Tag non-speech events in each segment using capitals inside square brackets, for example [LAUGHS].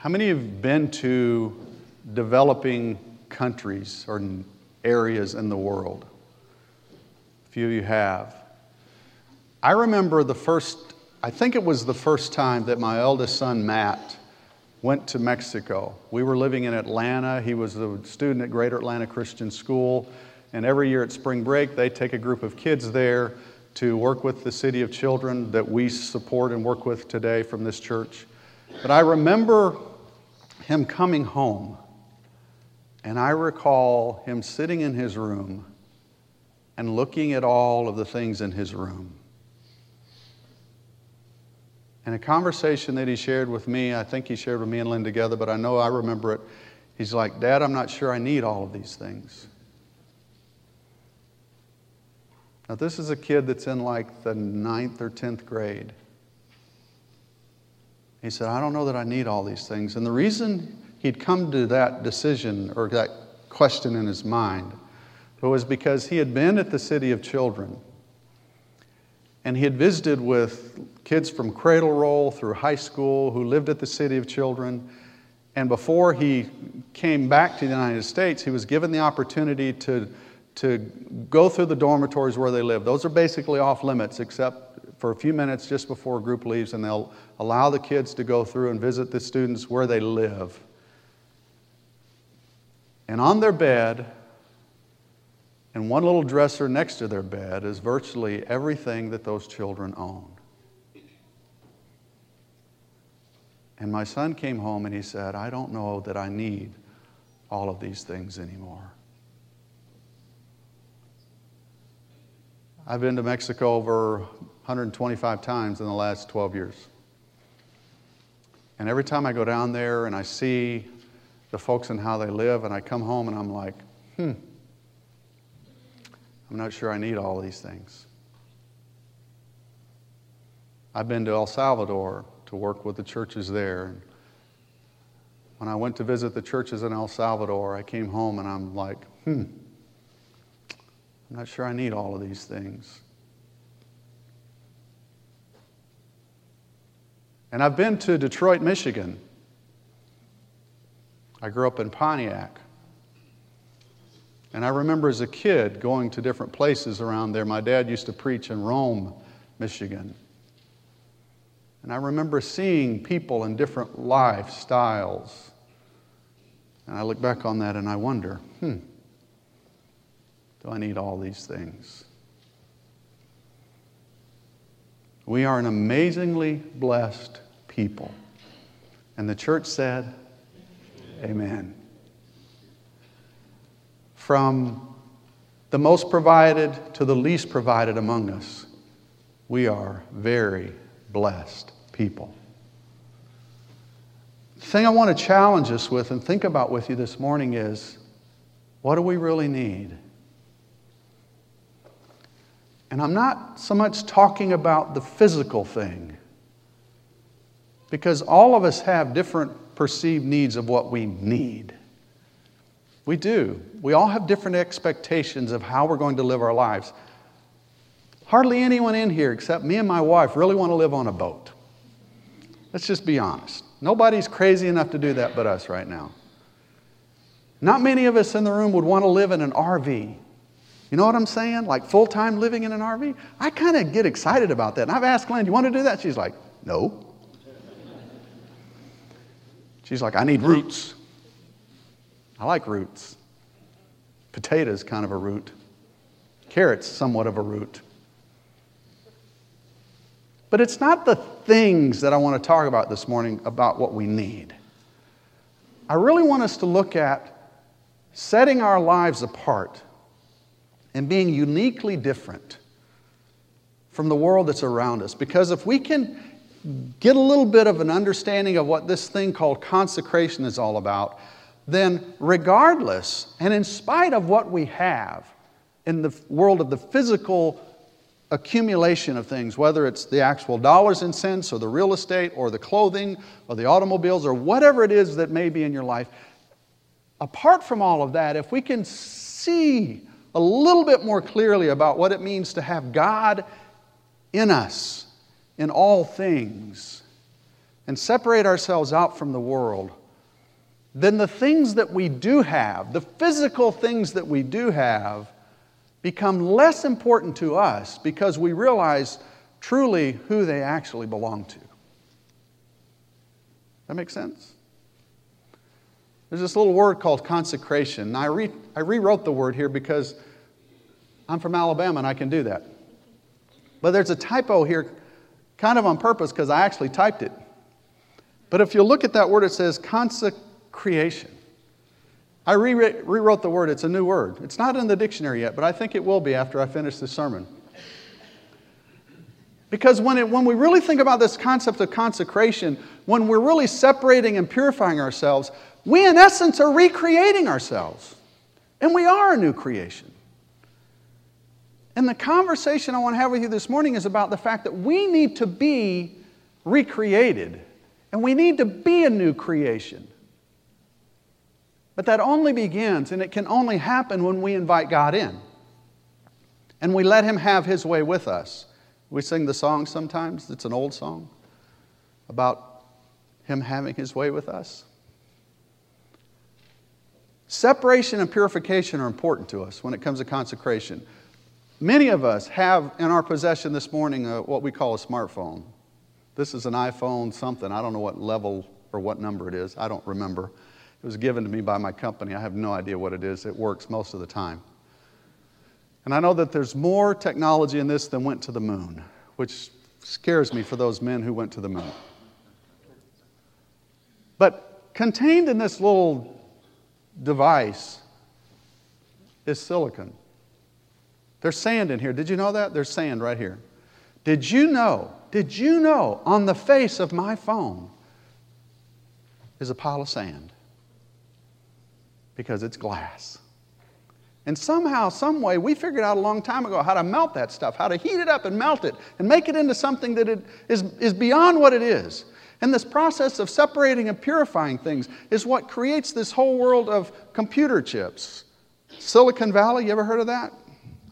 How many have been to developing countries or areas in the world? A few of you have. I remember the first, I think it was the first time that my eldest son, Matt, went to Mexico. We were living in Atlanta. He was a student at Greater Atlanta Christian School. And every year at spring break, they take a group of kids there to work with the City of Children that we support and work with today from this church. But I remember him coming home, and I recall him sitting in his room and looking at all of the things in his room. And a conversation that he shared with me, I think he shared with me and Lynn together, but I know I remember it. He's like, Dad, I'm not sure I need all of these things. Now, this is a kid that's in like the ninth or 10th grade. He said, I don't know that I need all these things. And the reason he'd come to that decision or that question in his mind was because he had been at the City of Children and he had visited with kids from cradle roll through high school who lived at the City of Children. And before he came back to the United States, he was given the opportunity to, to go through the dormitories where they live. Those are basically off limits, except for a few minutes just before a group leaves, and they'll allow the kids to go through and visit the students where they live. And on their bed, and one little dresser next to their bed is virtually everything that those children own. And my son came home and he said, I don't know that I need all of these things anymore. I've been to Mexico over 125 times in the last 12 years. And every time I go down there and I see the folks and how they live, and I come home and I'm like, hmm. I'm not sure I need all these things. I've been to El Salvador to work with the churches there. When I went to visit the churches in El Salvador, I came home and I'm like, hmm, I'm not sure I need all of these things. And I've been to Detroit, Michigan. I grew up in Pontiac. And I remember as a kid going to different places around there. My dad used to preach in Rome, Michigan. And I remember seeing people in different lifestyles. And I look back on that and I wonder, hmm, do I need all these things? We are an amazingly blessed people. And the church said, Amen. From the most provided to the least provided among us, we are very blessed people. The thing I want to challenge us with and think about with you this morning is what do we really need? And I'm not so much talking about the physical thing, because all of us have different perceived needs of what we need. We do. We all have different expectations of how we're going to live our lives. Hardly anyone in here, except me and my wife, really want to live on a boat. Let's just be honest. Nobody's crazy enough to do that but us right now. Not many of us in the room would want to live in an RV. You know what I'm saying? Like full time living in an RV? I kind of get excited about that. And I've asked Lynn, do you want to do that? She's like, no. She's like, I need roots. I like roots. Potatoes, kind of a root. Carrots, somewhat of a root. But it's not the things that I want to talk about this morning about what we need. I really want us to look at setting our lives apart and being uniquely different from the world that's around us. Because if we can get a little bit of an understanding of what this thing called consecration is all about, then regardless and in spite of what we have in the world of the physical accumulation of things, whether it's the actual dollars and cents or the real estate or the clothing or the automobiles or whatever it is that may be in your life, apart from all of that, if we can see a little bit more clearly about what it means to have God in us in all things, and separate ourselves out from the world, then the things that we do have, the physical things that we do have, become less important to us because we realize truly who they actually belong to. That makes sense? There's this little word called consecration. Now, I, re- I rewrote the word here because I'm from Alabama and I can do that. But there's a typo here, kind of on purpose, because I actually typed it. But if you look at that word, it says consecration. I re- rewrote the word, it's a new word. It's not in the dictionary yet, but I think it will be after I finish this sermon. Because when, it, when we really think about this concept of consecration, when we're really separating and purifying ourselves, we in essence are recreating ourselves. And we are a new creation. And the conversation I want to have with you this morning is about the fact that we need to be recreated and we need to be a new creation. But that only begins and it can only happen when we invite God in and we let Him have His way with us. We sing the song sometimes, it's an old song about Him having His way with us. Separation and purification are important to us when it comes to consecration. Many of us have in our possession this morning a, what we call a smartphone. This is an iPhone something. I don't know what level or what number it is. I don't remember. It was given to me by my company. I have no idea what it is. It works most of the time. And I know that there's more technology in this than went to the moon, which scares me for those men who went to the moon. But contained in this little device is silicon. There's sand in here. Did you know that? There's sand right here. Did you know? Did you know on the face of my phone is a pile of sand? Because it's glass. And somehow, some way, we figured out a long time ago how to melt that stuff, how to heat it up and melt it and make it into something that it is, is beyond what it is. And this process of separating and purifying things is what creates this whole world of computer chips. Silicon Valley, you ever heard of that?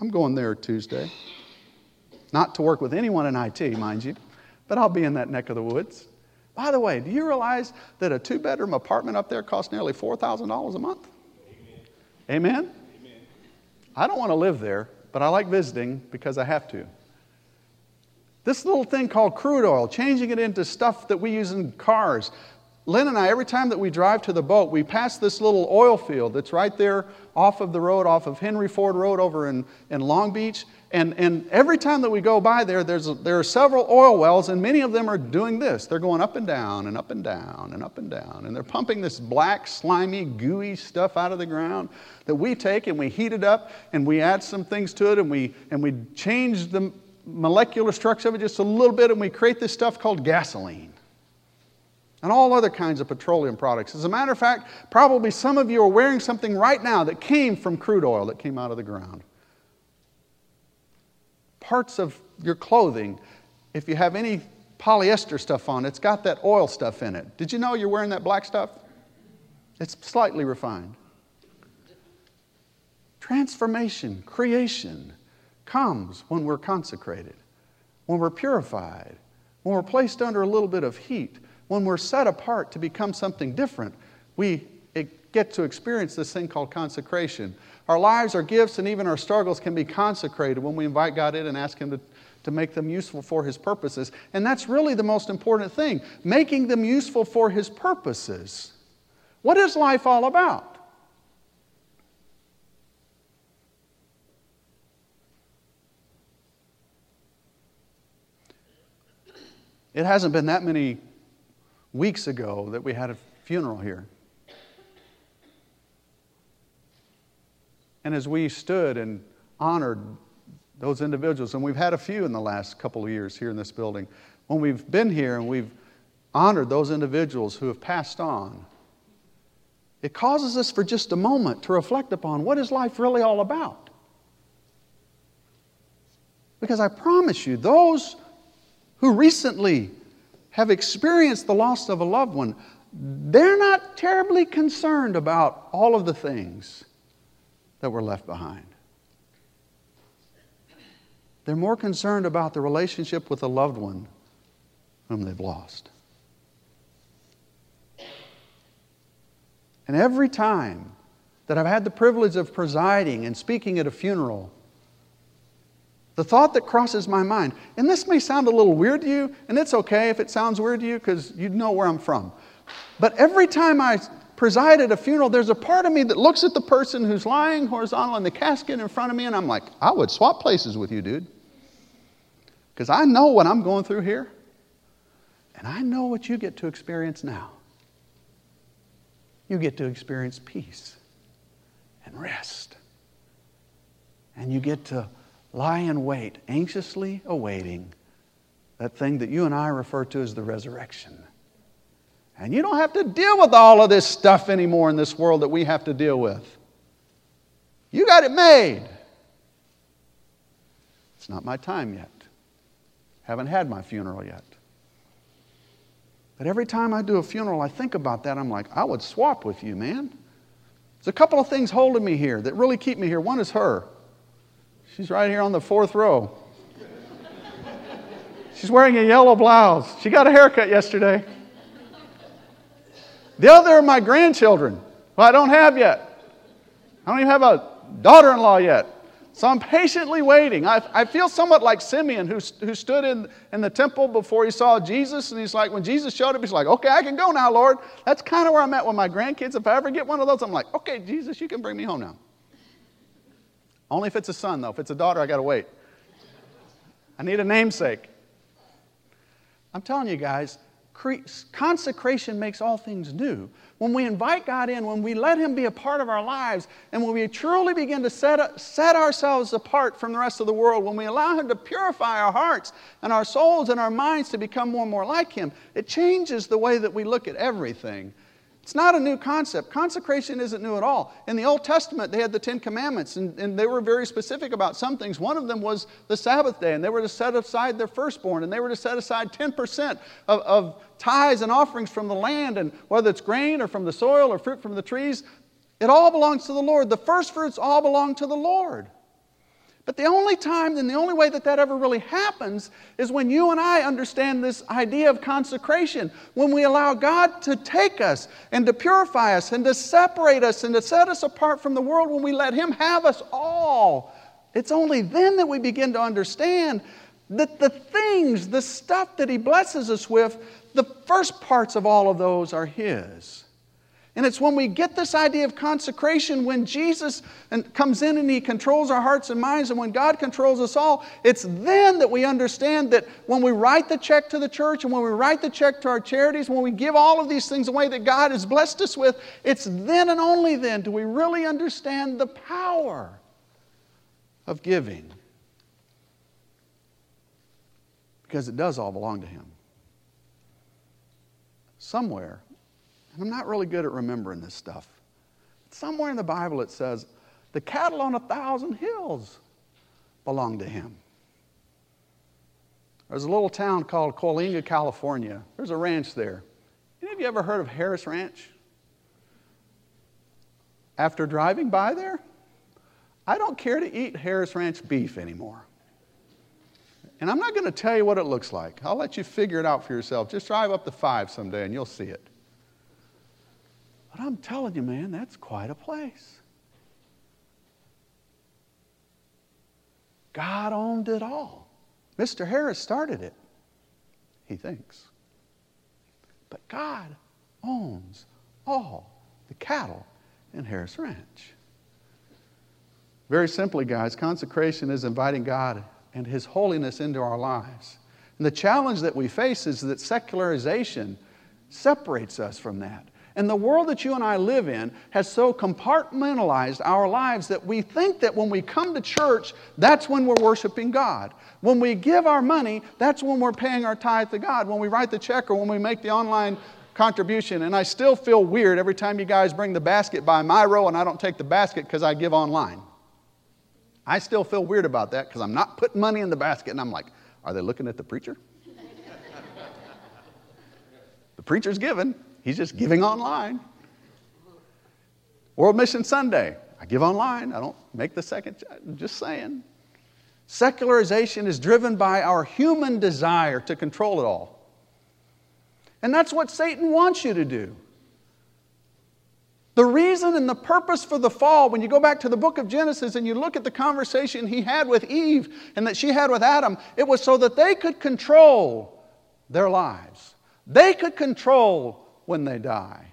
I'm going there Tuesday. Not to work with anyone in IT, mind you, but I'll be in that neck of the woods. By the way, do you realize that a two bedroom apartment up there costs nearly $4,000 a month? Amen. Amen? Amen? I don't want to live there, but I like visiting because I have to. This little thing called crude oil, changing it into stuff that we use in cars. Lynn and I, every time that we drive to the boat, we pass this little oil field that's right there off of the road, off of Henry Ford Road over in, in Long Beach. And, and every time that we go by there, there's there are several oil wells, and many of them are doing this. They're going up and down and up and down and up and down. And they're pumping this black, slimy, gooey stuff out of the ground that we take and we heat it up and we add some things to it and we, and we change the molecular structure of it just a little bit, and we create this stuff called gasoline. And all other kinds of petroleum products. As a matter of fact, probably some of you are wearing something right now that came from crude oil that came out of the ground. Parts of your clothing, if you have any polyester stuff on, it's got that oil stuff in it. Did you know you're wearing that black stuff? It's slightly refined. Transformation, creation, comes when we're consecrated, when we're purified, when we're placed under a little bit of heat, when we're set apart to become something different. We eh, get to experience this thing called consecration. Our lives, our gifts, and even our struggles can be consecrated when we invite God in and ask Him to, to make them useful for His purposes. And that's really the most important thing making them useful for His purposes. What is life all about? It hasn't been that many weeks ago that we had a funeral here. And as we stood and honored those individuals, and we've had a few in the last couple of years here in this building, when we've been here and we've honored those individuals who have passed on, it causes us for just a moment to reflect upon what is life really all about. Because I promise you, those who recently have experienced the loss of a loved one, they're not terribly concerned about all of the things that were left behind. They're more concerned about the relationship with a loved one whom they've lost. And every time that I've had the privilege of presiding and speaking at a funeral, the thought that crosses my mind, and this may sound a little weird to you, and it's okay if it sounds weird to you because you know where I'm from. But every time I preside at a funeral, there's a part of me that looks at the person who's lying horizontal in the casket in front of me, and I'm like, I would swap places with you, dude. Because I know what I'm going through here, and I know what you get to experience now. You get to experience peace and rest. And you get to lie in wait, anxiously awaiting that thing that you and I refer to as the resurrection. And you don't have to deal with all of this stuff anymore in this world that we have to deal with. You got it made. It's not my time yet. Haven't had my funeral yet. But every time I do a funeral, I think about that. I'm like, I would swap with you, man. There's a couple of things holding me here that really keep me here. One is her. She's right here on the fourth row. She's wearing a yellow blouse. She got a haircut yesterday. The other are my grandchildren, who I don't have yet. I don't even have a daughter in law yet. So I'm patiently waiting. I, I feel somewhat like Simeon, who, who stood in, in the temple before he saw Jesus. And he's like, when Jesus showed up, he's like, okay, I can go now, Lord. That's kind of where I'm at with my grandkids. If I ever get one of those, I'm like, okay, Jesus, you can bring me home now. Only if it's a son, though. If it's a daughter, I got to wait. I need a namesake. I'm telling you guys, consecration makes all things new. When we invite God in, when we let Him be a part of our lives, and when we truly begin to set, set ourselves apart from the rest of the world, when we allow Him to purify our hearts and our souls and our minds to become more and more like Him, it changes the way that we look at everything. It's not a new concept. Consecration isn't new at all. In the Old Testament, they had the Ten Commandments, and, and, they were very specific about some things. One of them was the Sabbath day, and they were to set aside their firstborn, and they were to set aside 10% of, of tithes and offerings from the land, and whether it's grain or from the soil or fruit from the trees, it all belongs to the Lord. The first fruits all belong to the Lord. But the only time and the only way that that ever really happens is when you and I understand this idea of consecration, when we allow God to take us and to purify us and to separate us and to set us apart from the world, when we let Him have us all. It's only then that we begin to understand that the things, the stuff that He blesses us with, the first parts of all of those are His. And it's when we get this idea of consecration, when Jesus comes in and He controls our hearts and minds, and when God controls us all, it's then that we understand that when we write the check to the church and when we write the check to our charities, when we give all of these things away that God has blessed us with, it's then and only then do we really understand the power of giving. Because it does all belong to Him. Somewhere, I'm not really good at remembering this stuff. Somewhere in the Bible it says, the cattle on a thousand hills belong to him. There's a little town called Coalinga, California. There's a ranch there. Any of you ever heard of Harris Ranch? After driving by there, I don't care to eat Harris Ranch beef anymore. And I'm not going to tell you what it looks like. I'll let you figure it out for yourself. Just drive up the five someday and you'll see it. But I'm telling you, man, that's quite a place. God owned it all. Mr. Harris started it, he thinks. But God owns all the cattle in Harris Ranch. Very simply, guys, consecration is inviting God and His holiness into our lives. And the challenge that we face is that secularization separates us from that. And the world that you and I live in has so compartmentalized our lives that we think that when we come to church, that's when we're worshiping God. When we give our money, that's when we're paying our tithe to God. When we write the check or when we make the online contribution. And I still feel weird every time you guys bring the basket by my row and I don't take the basket because I give online. I still feel weird about that because I'm not putting money in the basket and I'm like, are they looking at the preacher? [LAUGHS] the preacher's giving. He's just giving online. World Mission Sunday. I give online. I don't make the second. Just saying. Secularization is driven by our human desire to control it all. And that's what Satan wants you to do. The reason and the purpose for the fall, when you go back to the book of Genesis and you look at the conversation he had with Eve and that she had with Adam, it was so that they could control their lives. They could control when they die.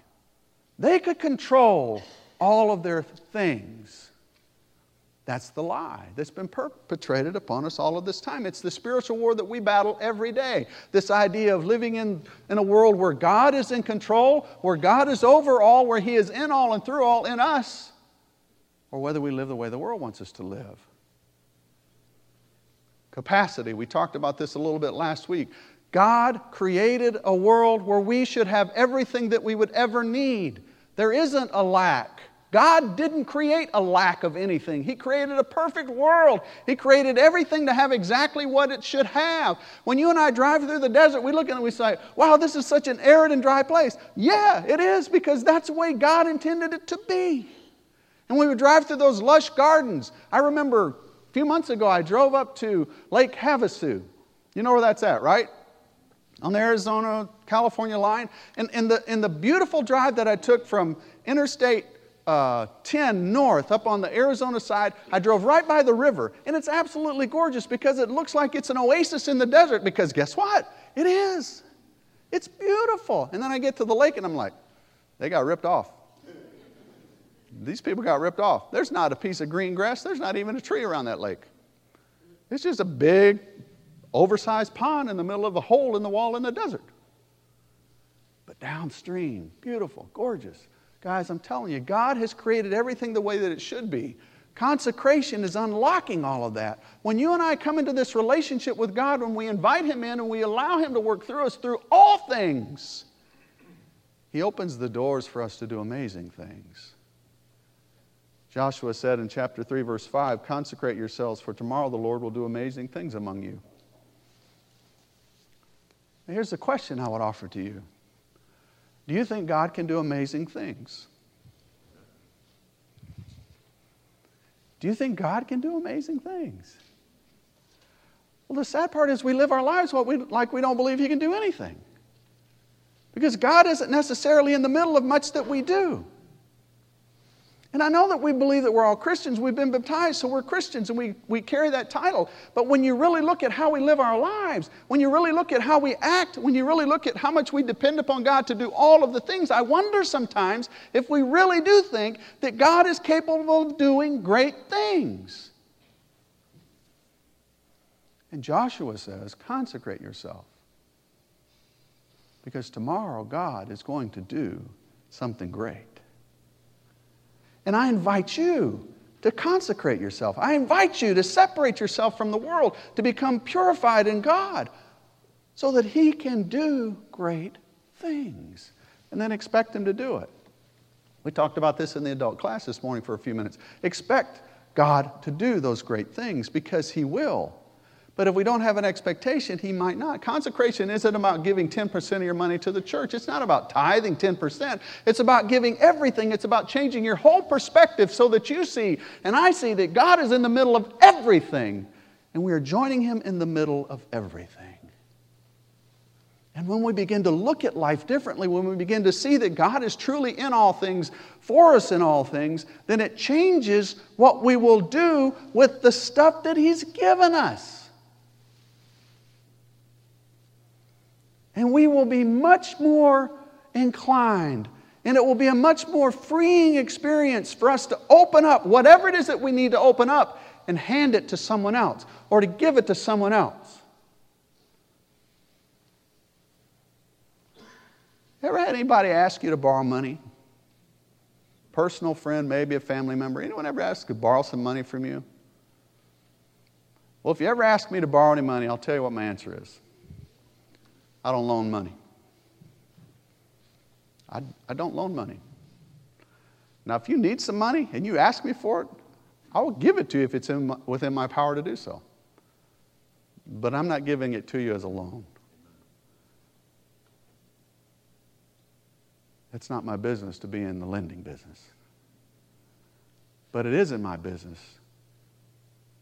They could control all of their things. That's the lie that's been perpetrated upon us all of this time. It's the spiritual war that we battle every day. This idea of living in, in a world where God is in control, where God is over all, where He is in all and through all in us, or whether we live the way the world wants us to live. Capacity, we talked about this a little bit last week. God created a world where we should have everything that we would ever need. There isn't a lack. God didn't create a lack of anything. He created a perfect world. He created everything to have exactly what it should have. When you and I drive through the desert, we look at it and we say, wow, this is such an arid and dry place. Yeah, it is because that's the way God intended it to be. And we would drive through those lush gardens. I remember a few months ago, I drove up to Lake Havasu. You know where that's at, right? On the Arizona California line. And, in the, and the beautiful drive that I took from Interstate uh, 10 north up on the Arizona side. I drove right by the river, and it's absolutely gorgeous because it looks like it's an oasis in the desert. Because guess what? It is. It's beautiful. And then I get to the lake, and I'm like, they got ripped off. These people got ripped off. There's not a piece of green grass, there's not even a tree around that lake. It's just a big, oversized pond in the middle of a hole in the wall in the desert. But downstream, beautiful, gorgeous. Guys, I'm telling you, God has created everything the way that it should be. Consecration is unlocking all of that. When you and I come into this relationship with God, when we invite Him in and we allow Him to work through us through all things, He opens the doors for us to do amazing things. Joshua said in chapter 3, verse 5 Consecrate yourselves, for tomorrow the Lord will do amazing things among you. Here's the question I would offer to you do you think God can do amazing things? Do you think God can do amazing things? Well, the sad part is we live our lives we, like we don't believe He can do anything. Because God isn't necessarily in the middle of much that we do. And I know that we believe that we're all Christians. We've been baptized, so we're Christians and we, we carry that title. But when you really look at how we live our lives, when you really look at how we act, when you really look at how much we depend upon God to do all of the things, I wonder sometimes if we really do think that God is capable of doing great things. And Joshua says, consecrate yourself. Because tomorrow God is going to do something great. And I invite you to consecrate yourself. I invite you to separate yourself from the world, to become purified in God, so that He can do great things. And then expect Him to do it. We talked about this in the adult class this morning for a few minutes. Expect God to do those great things because He will. But if we don't have an expectation, he might not. Consecration isn't about giving 10% of your money to the church. It's not about tithing 10%. It's about giving everything. It's about changing your whole perspective so that you see and I see that God is in the middle of everything and we are joining him in the middle of everything. And when we begin to look at life differently, when we begin to see that God is truly in all things, for us in all things, then it changes what we will do with the stuff that He's given us. And we will be much more inclined. And it will be a much more freeing experience for us to open up whatever it is that we need to open up and hand it to someone else or to give it to someone else. Ever had anybody ask you to borrow money? Personal friend, maybe a family member. Anyone ever ask to borrow some money from you? Well, if you ever ask me to borrow any money, I'll tell you what my answer is. I don't loan money. I, I don't loan money. Now, if you need some money and you ask me for it, I will give it to you if it's my, within my power to do so. But I'm not giving it to you as a loan. It's not my business to be in the lending business. But it is in my business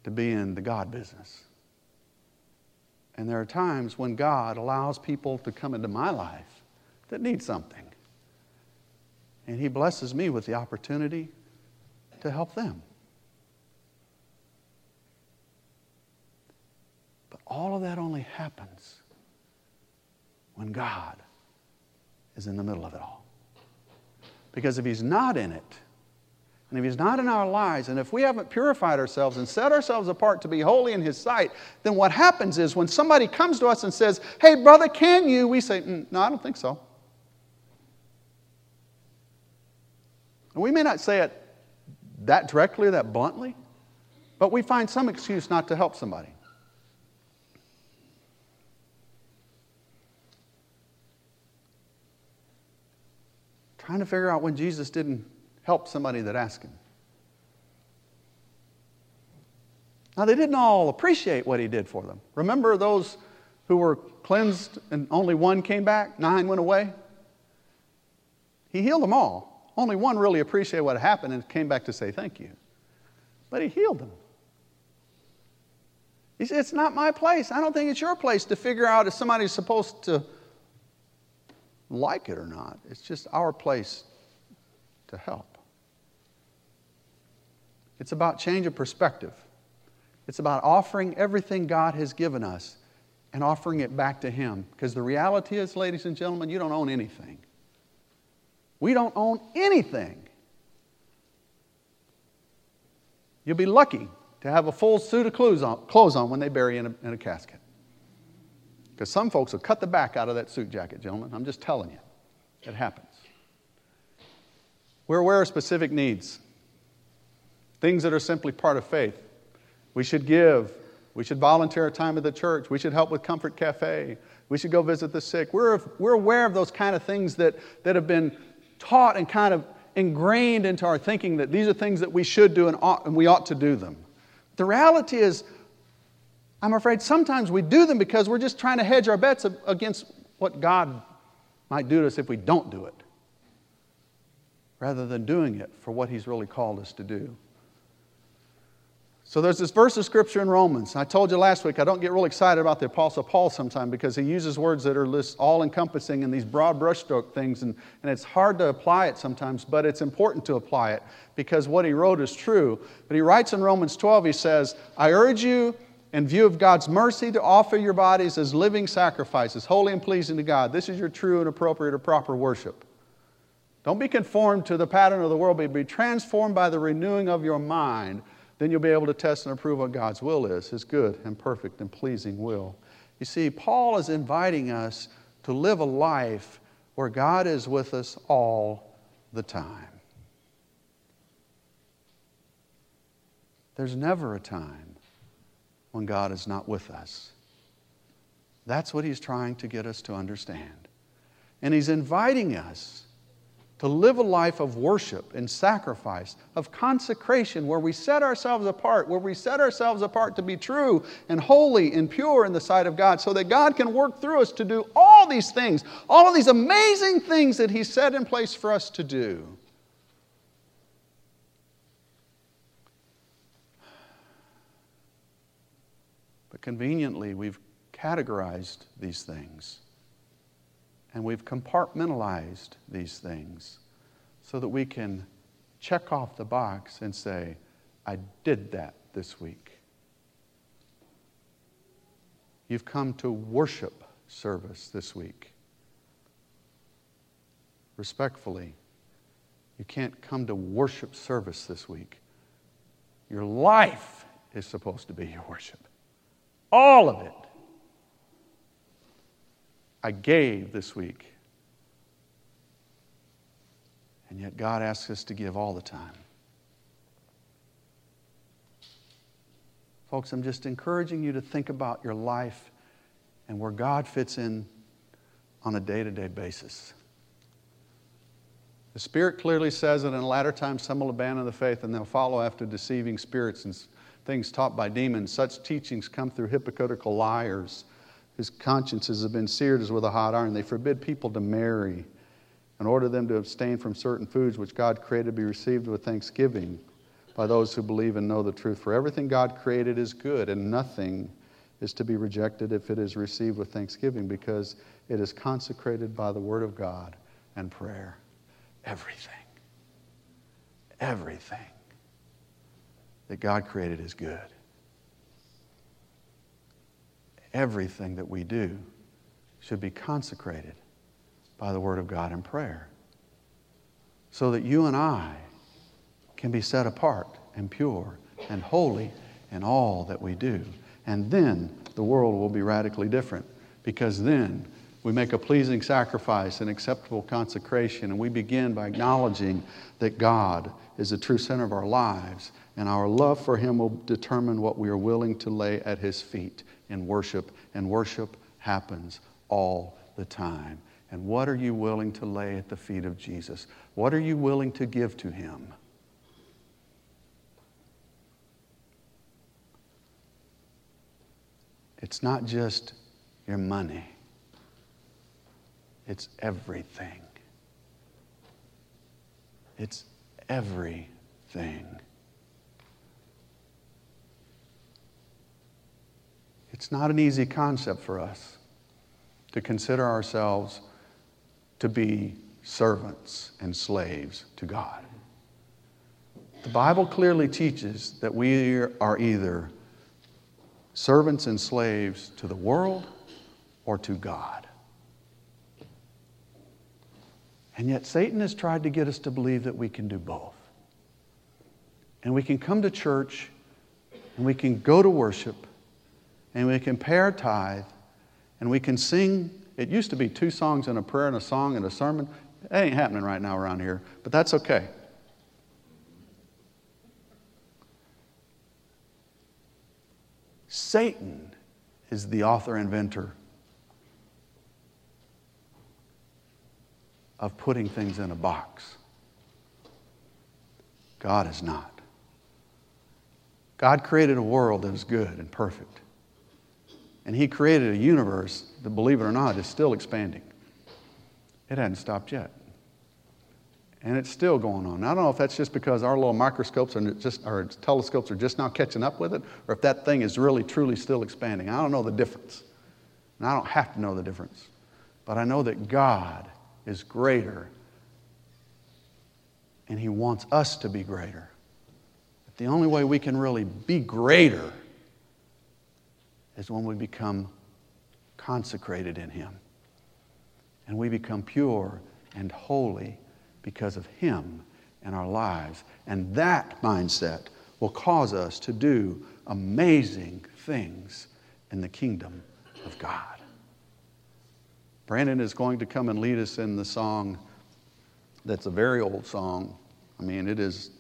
to be in the God business. And there are times when God allows people to come into my life that need something. And He blesses me with the opportunity to help them. But all of that only happens when God is in the middle of it all. Because if He's not in it, and if He's not in our lives, and if we haven't purified ourselves and set ourselves apart to be holy in His sight, then what happens is when somebody comes to us and says, Hey, brother, can you? We say, mm, No, I don't think so. And we may not say it that directly or that bluntly, but we find some excuse not to help somebody. Trying to figure out when Jesus didn't help somebody that asked him. Now, they didn't all appreciate what he did for them. Remember those who were cleansed and only one came back, nine went away? He healed them all. Only one really appreciated what happened and came back to say thank you. But he healed them. He said, It's not my place. I don't think it's your place to figure out if somebody's supposed to like it or not. It's just our place to help. It's about change of perspective. It's about offering everything God has given us and offering it back to Him. Because the reality is, ladies and gentlemen, you don't own anything. We don't own anything. You'll be lucky to have a full suit of clothes on, when they bury you in a, in a casket. Because some folks will cut the back out of that suit jacket, gentlemen. I'm just telling you. It happens. We're aware of specific needs, things that are simply part of faith. We should give. We should volunteer time at the church. We should help with Comfort Cafe. We should go visit the sick. We're, we're aware of those kind of things that, that have been taught and kind of ingrained into our thinking that these are things that we should do and, ought, and we ought to do them. The reality is, I'm afraid sometimes we do them because we're just trying to hedge our bets against what God might do to us if we don't do it, rather than doing it for what He's really called us to do. So there's this verse of scripture in Romans. I told you last week I don't get real excited about the Apostle Paul sometimes because he uses words that are all encompassing and these broad brushstroke things, and, and it's hard to apply it sometimes, but it's important to apply it because what he wrote is true. But he writes in Romans 12, he says, I urge you, in view of God's mercy, to offer your bodies as living sacrifices, holy and pleasing to God. This is your true and appropriate or proper worship. Don't be conformed to the pattern of the world, but be transformed by the renewing of your mind then you'll be able to test and approve what God's will is, his good and perfect and pleasing will. You see, Paul is inviting us to live a life where God is with us all the time. There's never a time when God is not with us. That's what he's trying to get us to understand. And he's inviting us to live a life of worship and sacrifice, of consecration, where we set ourselves apart, where we set ourselves apart to be true and holy and pure in the sight of God, so that God can work through us to do all these things, all of these amazing things that He's set in place for us to do. But conveniently, we've categorized these things. And we've compartmentalized these things so that we can check off the box and say, I did that this week. You've come to worship service this week. Respectfully, you can't come to worship service this week. Your life is supposed to be your worship. All of it. I gave this week. And yet, God asks us to give all the time. Folks, I'm just encouraging you to think about your life and where God fits in on a day to day basis. The Spirit clearly says that in the latter times some will abandon the faith and they'll follow after deceiving spirits and things taught by demons. Such teachings come through hypocritical liars whose consciences have been seared as with a hot iron. They forbid people to marry and order them to abstain from certain foods which God created to be received with thanksgiving by those who believe and know the truth. For everything God created is good, and nothing is to be rejected if it is received with thanksgiving, because it is consecrated by the Word of God and prayer. everything, everything that God created is good. Everything that we do should be consecrated by the Word of God in prayer so that you and I can be set apart and pure and holy in all that we do. And then the world will be radically different because then we make a pleasing sacrifice, an acceptable consecration, and we begin by acknowledging that God is the true center of our lives, and our love for Him will determine what we are willing to lay at His feet in worship, and worship happens all the time. And what are you willing to lay at the feet of Jesus? What are you willing to give to Him? It's not just your money, it's everything. It's everything. It's not an easy concept for us to consider ourselves to be servants and slaves to God. The Bible clearly teaches that we are either servants and slaves to the world or to God. And yet, Satan has tried to get us to believe that we can do both. And we can come to church and we can go to worship and we can pay our tithe and we can sing. It used to be two songs and a prayer and a song and a sermon. That ain't happening right now around here, but that's okay. Satan is the author inventor of putting things in a box. God is not. God created a world that is good and perfect. And He created a universe that, believe it or not, is still expanding. It hadn't stopped yet. And it's still going on. I don't know if that's just because our little microscopes are just, or telescopes are just now catching up with it, or if that thing is really, truly still expanding. I don't know the difference. And I don't have to know the difference. But I know that God is greater, and He wants us to be greater. But the only way we can really be greater is when we become consecrated in Him. And we become pure and holy because of Him in our lives. And that mindset will cause us to do amazing things in the kingdom of God. Brandon is going to come and lead us in the song that's a very old song. I mean, it is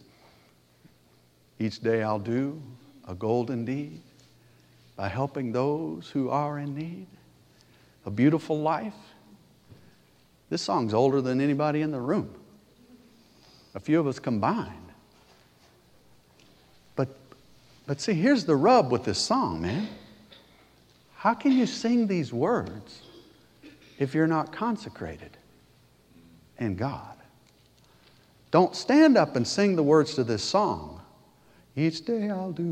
Each Day I'll Do a Golden Deed by helping those who are in need. A beautiful life. This song's older than anybody in the room a few of us combined. But, but see, here's the rub with this song, man. How can you sing these words if you're not consecrated in God? Don't stand up and sing the words to this song. Each day I'll do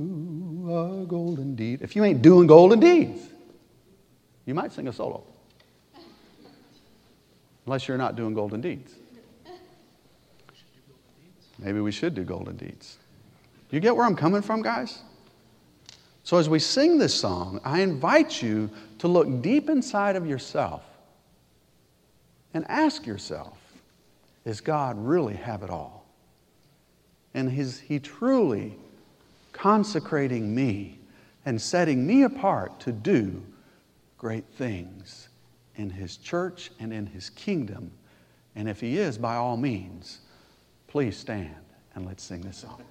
a golden deed. If you ain't doing golden deeds, you might sing a solo. Unless you're not doing golden deeds. Maybe we should do golden deeds. You get where I'm coming from, guys? So, as we sing this song, I invite you to look deep inside of yourself and ask yourself Does God really have it all? And is He truly consecrating me and setting me apart to do great things in His church and in His kingdom? And if He is, by all means, Please stand and let's sing this song.